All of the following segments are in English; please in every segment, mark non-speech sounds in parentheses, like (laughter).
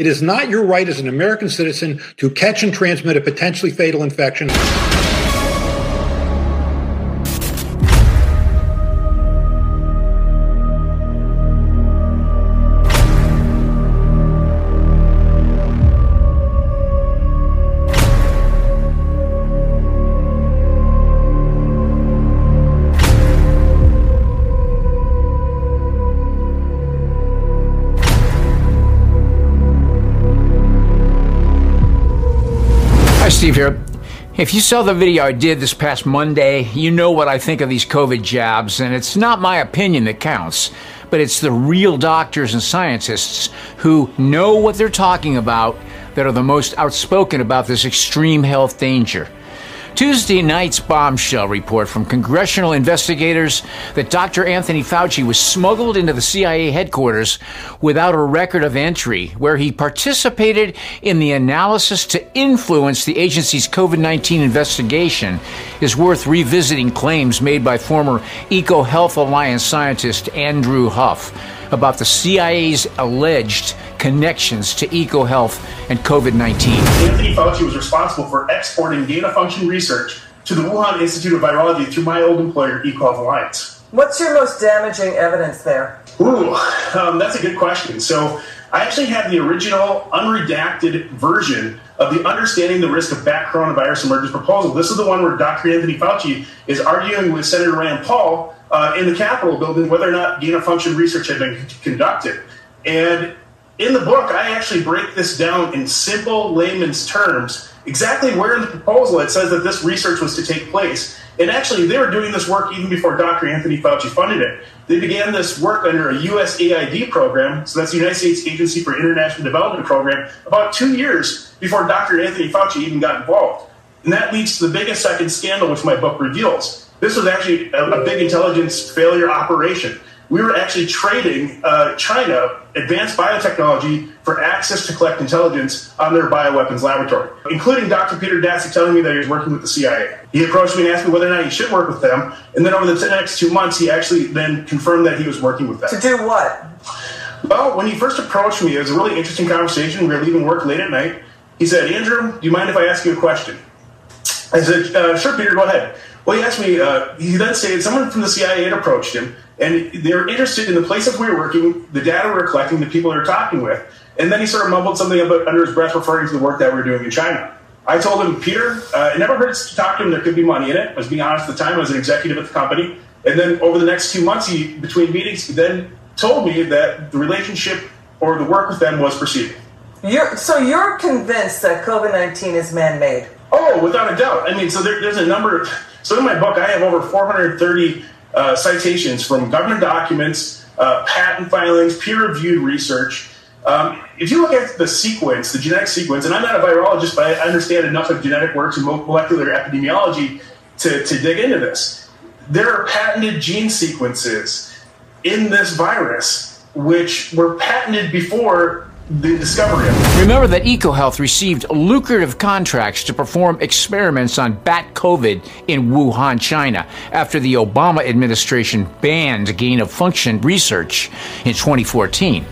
It is not your right as an American citizen to catch and transmit a potentially fatal infection. Steve here. If you saw the video I did this past Monday, you know what I think of these COVID jabs, and it's not my opinion that counts, but it's the real doctors and scientists who know what they're talking about that are the most outspoken about this extreme health danger. Tuesday night's bombshell report from congressional investigators that Dr. Anthony Fauci was smuggled into the CIA headquarters without a record of entry, where he participated in the analysis to influence the agency's COVID 19 investigation, is worth revisiting claims made by former EcoHealth Alliance scientist Andrew Huff about the CIA's alleged connections to EcoHealth and COVID 19. Anthony Fauci was responsible for exporting gain of function research to the Wuhan Institute of Virology through my old employer, EcoHealth Alliance. What's your most damaging evidence there? Ooh, um, that's a good question. So, I actually had the original unredacted version of the Understanding the Risk of Bat Coronavirus Emergence proposal. This is the one where Dr. Anthony Fauci is arguing with Senator Rand Paul uh, in the Capitol building whether or not gain of function research had been conducted. And in the book, I actually break this down in simple layman's terms, exactly where in the proposal it says that this research was to take place. And actually, they were doing this work even before Dr. Anthony Fauci funded it. They began this work under a USAID program, so that's the United States Agency for International Development Program, about two years before Dr. Anthony Fauci even got involved. And that leads to the biggest second scandal, which my book reveals. This was actually a, a big intelligence failure operation we were actually trading uh, China advanced biotechnology for access to collect intelligence on their bioweapons laboratory, including Dr. Peter Daszak telling me that he was working with the CIA. He approached me and asked me whether or not he should work with them. And then over the next two months, he actually then confirmed that he was working with them. To do what? Well, when he first approached me, it was a really interesting conversation. We were leaving work late at night. He said, Andrew, do you mind if I ask you a question? I said, uh, sure, Peter, go ahead. Well, he asked me, uh, he then said someone from the CIA had approached him and they're interested in the places we're working, the data we're collecting, the people we're talking with. And then he sort of mumbled something about under his breath referring to the work that we're doing in China. I told him, Peter, uh, it never hurts to talk to him. There could be money in it. I was being honest at the time. I was an executive at the company. And then over the next two months, he, between meetings, he then told me that the relationship or the work with them was proceeding. You're, so you're convinced that COVID 19 is man made? Oh, without a doubt. I mean, so there, there's a number. Of, so in my book, I have over 430 uh, citations from government documents, uh, patent filings, peer reviewed research. Um, if you look at the sequence, the genetic sequence, and I'm not a virologist, but I understand enough of genetic works and molecular epidemiology to, to dig into this. There are patented gene sequences in this virus which were patented before the discovery of it. Remember that EcoHealth received lucrative contracts to perform experiments on bat COVID in Wuhan, China, after the Obama administration banned gain of function research in 2014.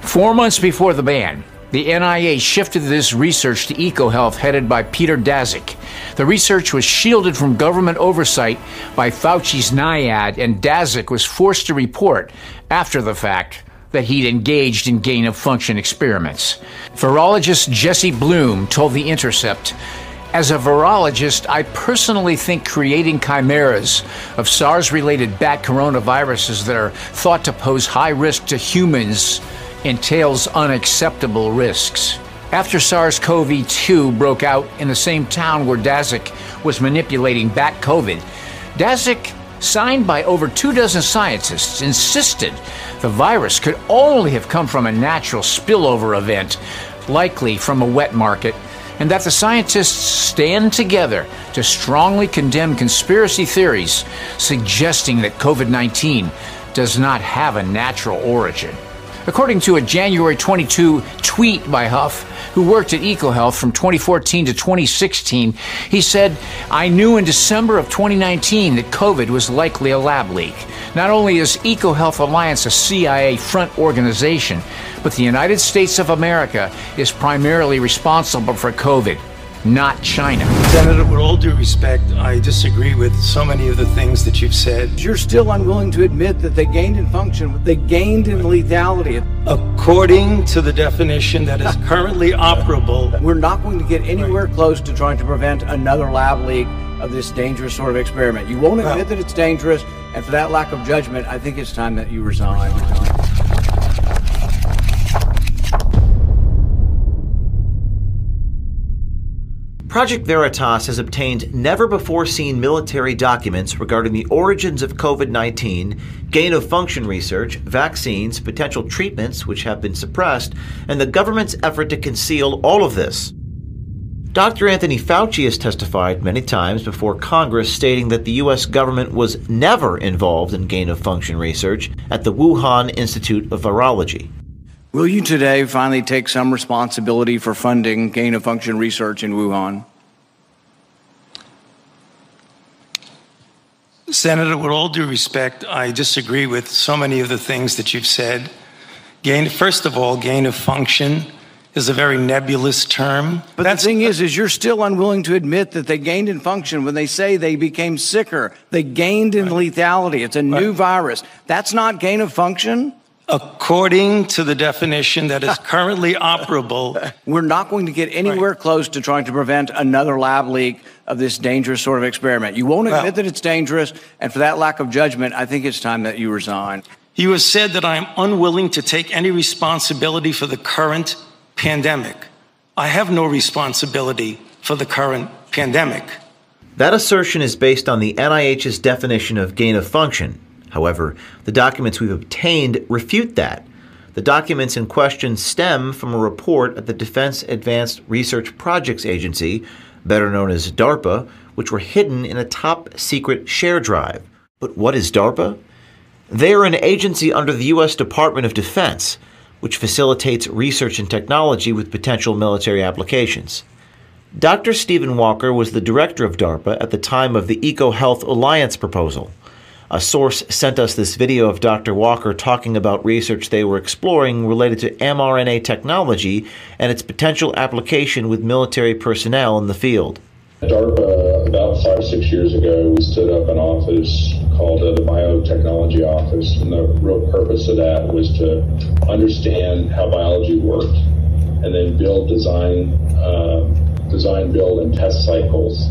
Four months before the ban, the NIA shifted this research to EcoHealth, headed by Peter Daszak. The research was shielded from government oversight by Fauci's NIAID, and Daszak was forced to report after the fact that he'd engaged in gain of function experiments. Virologist Jesse Bloom told The Intercept As a virologist, I personally think creating chimeras of SARS related bat coronaviruses that are thought to pose high risk to humans entails unacceptable risks. After SARS CoV 2 broke out in the same town where Daszak was manipulating bat COVID, Daszak signed by over two dozen scientists, insisted the virus could only have come from a natural spillover event, likely from a wet market, and that the scientists stand together to strongly condemn conspiracy theories suggesting that COVID 19 does not have a natural origin. According to a January 22 tweet by Huff, who worked at EcoHealth from 2014 to 2016, he said, I knew in December of 2019 that COVID was likely a lab leak. Not only is EcoHealth Alliance a CIA front organization, but the United States of America is primarily responsible for COVID not China. Senator, with all due respect, I disagree with so many of the things that you've said. You're still unwilling to admit that they gained in function, they gained in lethality. According to the definition that is (laughs) currently operable, we're not going to get anywhere close to trying to prevent another lab leak of this dangerous sort of experiment. You won't admit that it's dangerous, and for that lack of judgment, I think it's time that you resign. Project Veritas has obtained never before seen military documents regarding the origins of COVID 19, gain of function research, vaccines, potential treatments which have been suppressed, and the government's effort to conceal all of this. Dr. Anthony Fauci has testified many times before Congress stating that the U.S. government was never involved in gain of function research at the Wuhan Institute of Virology. Will you today finally take some responsibility for funding gain of function research in Wuhan? Senator, with all due respect, I disagree with so many of the things that you've said. Gain, first of all, gain of function is a very nebulous term. But That's, the thing is, is you're still unwilling to admit that they gained in function when they say they became sicker. They gained in right. lethality. It's a right. new virus. That's not gain of function. According to the definition that is (laughs) currently operable, we're not going to get anywhere right. close to trying to prevent another lab leak of this dangerous sort of experiment. You won't admit well, that it's dangerous, and for that lack of judgment, I think it's time that you resign. You have said that I am unwilling to take any responsibility for the current pandemic. I have no responsibility for the current pandemic. That assertion is based on the NIH's definition of gain of function However, the documents we've obtained refute that. The documents in question stem from a report at the Defense Advanced Research Projects Agency, better known as DARPA, which were hidden in a top secret share drive. But what is DARPA? They are an agency under the U.S. Department of Defense, which facilitates research and technology with potential military applications. Dr. Steven Walker was the director of DARPA at the time of the EcoHealth Alliance proposal. A source sent us this video of Dr. Walker talking about research they were exploring related to mRNA technology and its potential application with military personnel in the field. DARPA, about five, six years ago, we stood up an office called uh, the Biotechnology Office, and the real purpose of that was to understand how biology worked and then build, design, uh, design, build, and test cycles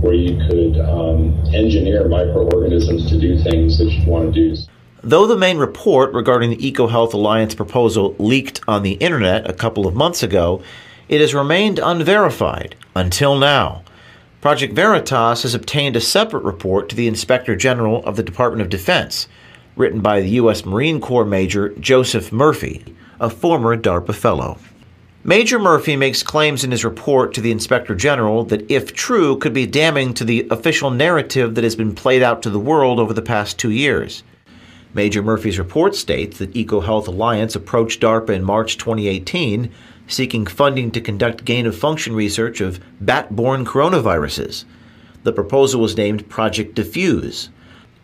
where you could um, engineer microorganisms to do things that you want to do. Though the main report regarding the EcoHealth Alliance proposal leaked on the internet a couple of months ago, it has remained unverified until now. Project Veritas has obtained a separate report to the Inspector General of the Department of Defense, written by the U.S. Marine Corps Major Joseph Murphy, a former DARPA fellow. Major Murphy makes claims in his report to the Inspector General that, if true, could be damning to the official narrative that has been played out to the world over the past two years. Major Murphy's report states that EcoHealth Alliance approached DARPA in March 2018 seeking funding to conduct gain of function research of bat borne coronaviruses. The proposal was named Project DEFUSE.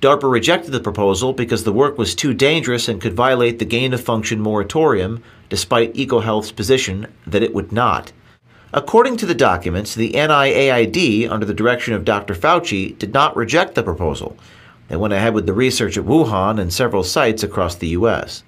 DARPA rejected the proposal because the work was too dangerous and could violate the gain of function moratorium, despite EcoHealth's position that it would not. According to the documents, the NIAID, under the direction of Dr. Fauci, did not reject the proposal. They went ahead with the research at Wuhan and several sites across the U.S.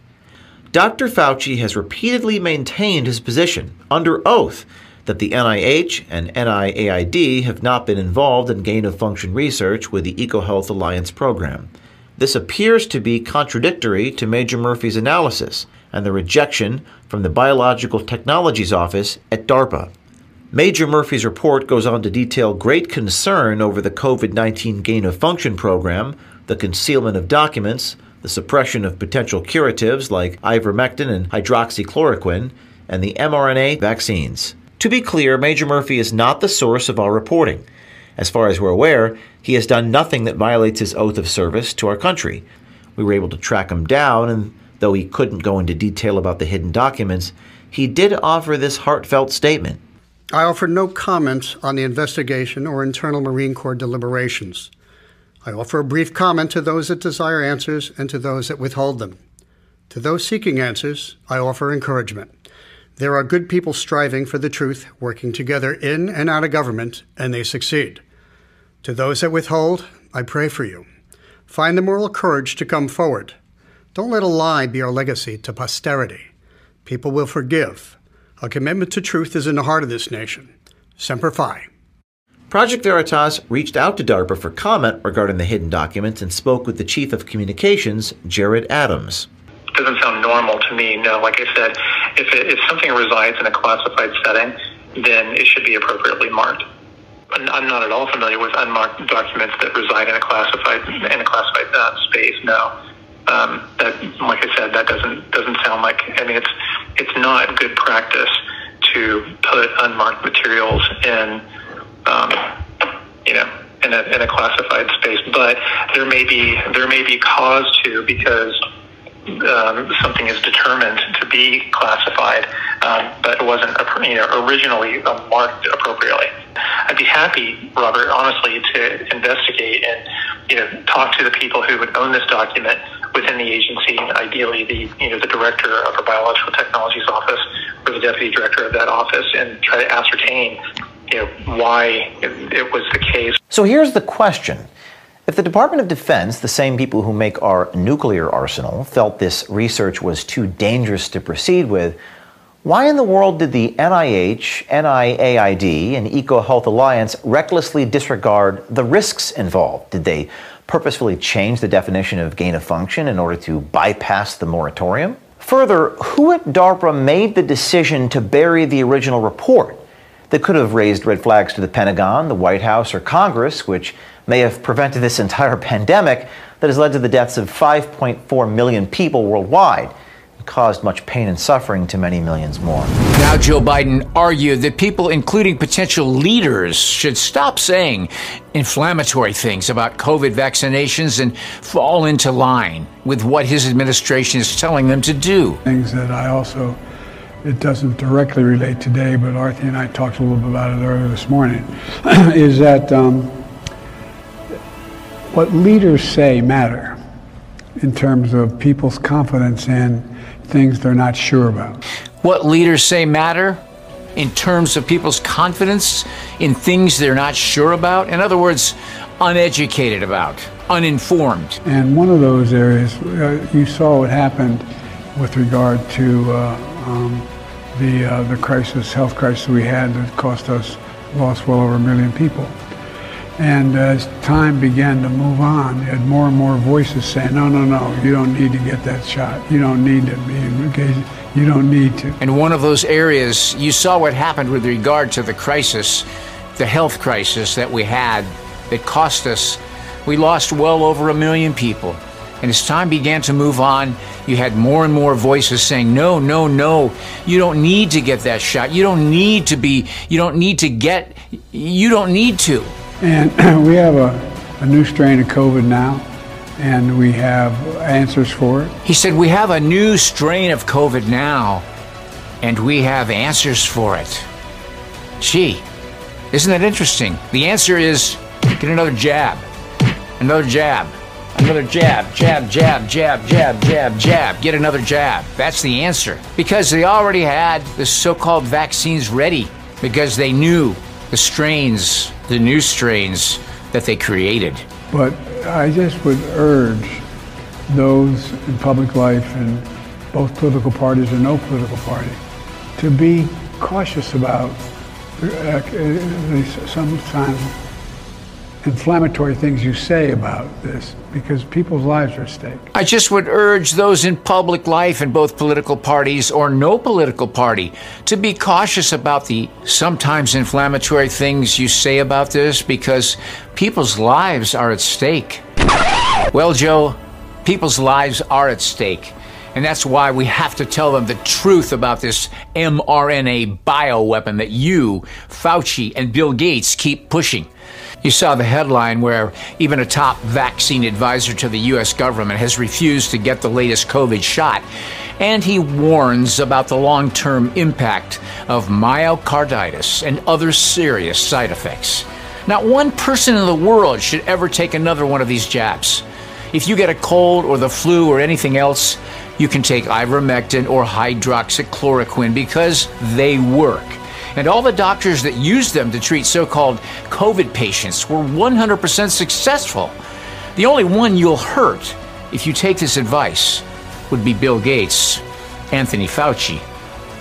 Dr. Fauci has repeatedly maintained his position, under oath, that the NIH and NIAID have not been involved in gain of function research with the EcoHealth Alliance program. This appears to be contradictory to Major Murphy's analysis and the rejection from the Biological Technologies Office at DARPA. Major Murphy's report goes on to detail great concern over the COVID 19 gain of function program, the concealment of documents, the suppression of potential curatives like ivermectin and hydroxychloroquine, and the mRNA vaccines. To be clear, Major Murphy is not the source of our reporting. As far as we're aware, he has done nothing that violates his oath of service to our country. We were able to track him down, and Though he couldn't go into detail about the hidden documents, he did offer this heartfelt statement. I offer no comment on the investigation or internal Marine Corps deliberations. I offer a brief comment to those that desire answers and to those that withhold them. To those seeking answers, I offer encouragement. There are good people striving for the truth, working together in and out of government, and they succeed. To those that withhold, I pray for you. Find the moral courage to come forward. Don't let a lie be our legacy to posterity. People will forgive. A commitment to truth is in the heart of this nation. Semper Fi. Project Veritas reached out to DARPA for comment regarding the hidden documents and spoke with the Chief of Communications, Jared Adams. Doesn't sound normal to me. No, like I said, if, it, if something resides in a classified setting, then it should be appropriately marked. I'm not at all familiar with unmarked documents that reside in a classified in a classified uh, space. No, um, that like I said, that doesn't doesn't sound like. I mean, it's it's not good practice to put unmarked materials in, um, you know, in a in a classified space. But there may be there may be cause to because um, something is determined to be classified, um, but wasn't you know, originally uh, marked appropriately. I'd be happy, Robert, honestly, to investigate and you know talk to the people who would own this document within the agency, ideally the you know the director of our biological technologies office or the deputy director of that office, and try to ascertain you know why it, it was the case. So here's the question. If the Department of Defense, the same people who make our nuclear arsenal, felt this research was too dangerous to proceed with, why in the world did the NIH, NIAID, and EcoHealth Alliance recklessly disregard the risks involved? Did they purposefully change the definition of gain of function in order to bypass the moratorium? Further, who at DARPA made the decision to bury the original report that could have raised red flags to the Pentagon, the White House, or Congress, which may have prevented this entire (laughs) pandemic that has led to the deaths of 5.4 million people worldwide caused much pain and suffering to many millions more. Now, Joe Biden argued that people, including potential leaders, should stop saying inflammatory things about COVID vaccinations and fall into line with what his administration is telling them to do. Things that I also it doesn't directly relate today, but Arthur and I talked a little bit about it earlier this morning, (clears throat) is that um, what leaders say matter in terms of people's confidence in things they're not sure about. What leaders say matter in terms of people's confidence in things they're not sure about? In other words, uneducated about, uninformed. And one of those areas, uh, you saw what happened with regard to uh, um, the, uh, the crisis, health crisis we had that cost us, lost well over a million people. And as time began to move on, you had more and more voices saying, no, no, no, you don't need to get that shot. You don't need to be. You don't need to. And one of those areas, you saw what happened with regard to the crisis, the health crisis that we had that cost us. We lost well over a million people. And as time began to move on, you had more and more voices saying, no, no, no, you don't need to get that shot. You don't need to be, you don't need to get, you don't need to. And (clears throat) we have a, a new strain of COVID now, and we have answers for it. He said, We have a new strain of COVID now, and we have answers for it. Gee, isn't that interesting? The answer is get another jab, another jab, another jab, jab, jab, jab, jab, jab, jab, get another jab. That's the answer. Because they already had the so called vaccines ready, because they knew the strains, the new strains that they created. But I just would urge those in public life and both political parties or no political party to be cautious about uh, sometimes inflammatory things you say about this because people's lives are at stake. I just would urge those in public life in both political parties or no political party to be cautious about the sometimes inflammatory things you say about this because people's lives are at stake. Well, Joe, people's lives are at stake. And that's why we have to tell them the truth about this mRNA bioweapon that you, Fauci, and Bill Gates keep pushing. You saw the headline where even a top vaccine advisor to the U.S. government has refused to get the latest COVID shot. And he warns about the long term impact of myocarditis and other serious side effects. Not one person in the world should ever take another one of these jabs. If you get a cold or the flu or anything else, you can take ivermectin or hydroxychloroquine because they work. And all the doctors that used them to treat so called COVID patients were 100% successful. The only one you'll hurt if you take this advice would be Bill Gates, Anthony Fauci,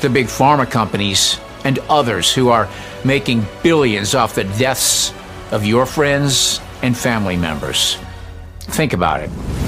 the big pharma companies, and others who are making billions off the deaths of your friends and family members. Think about it.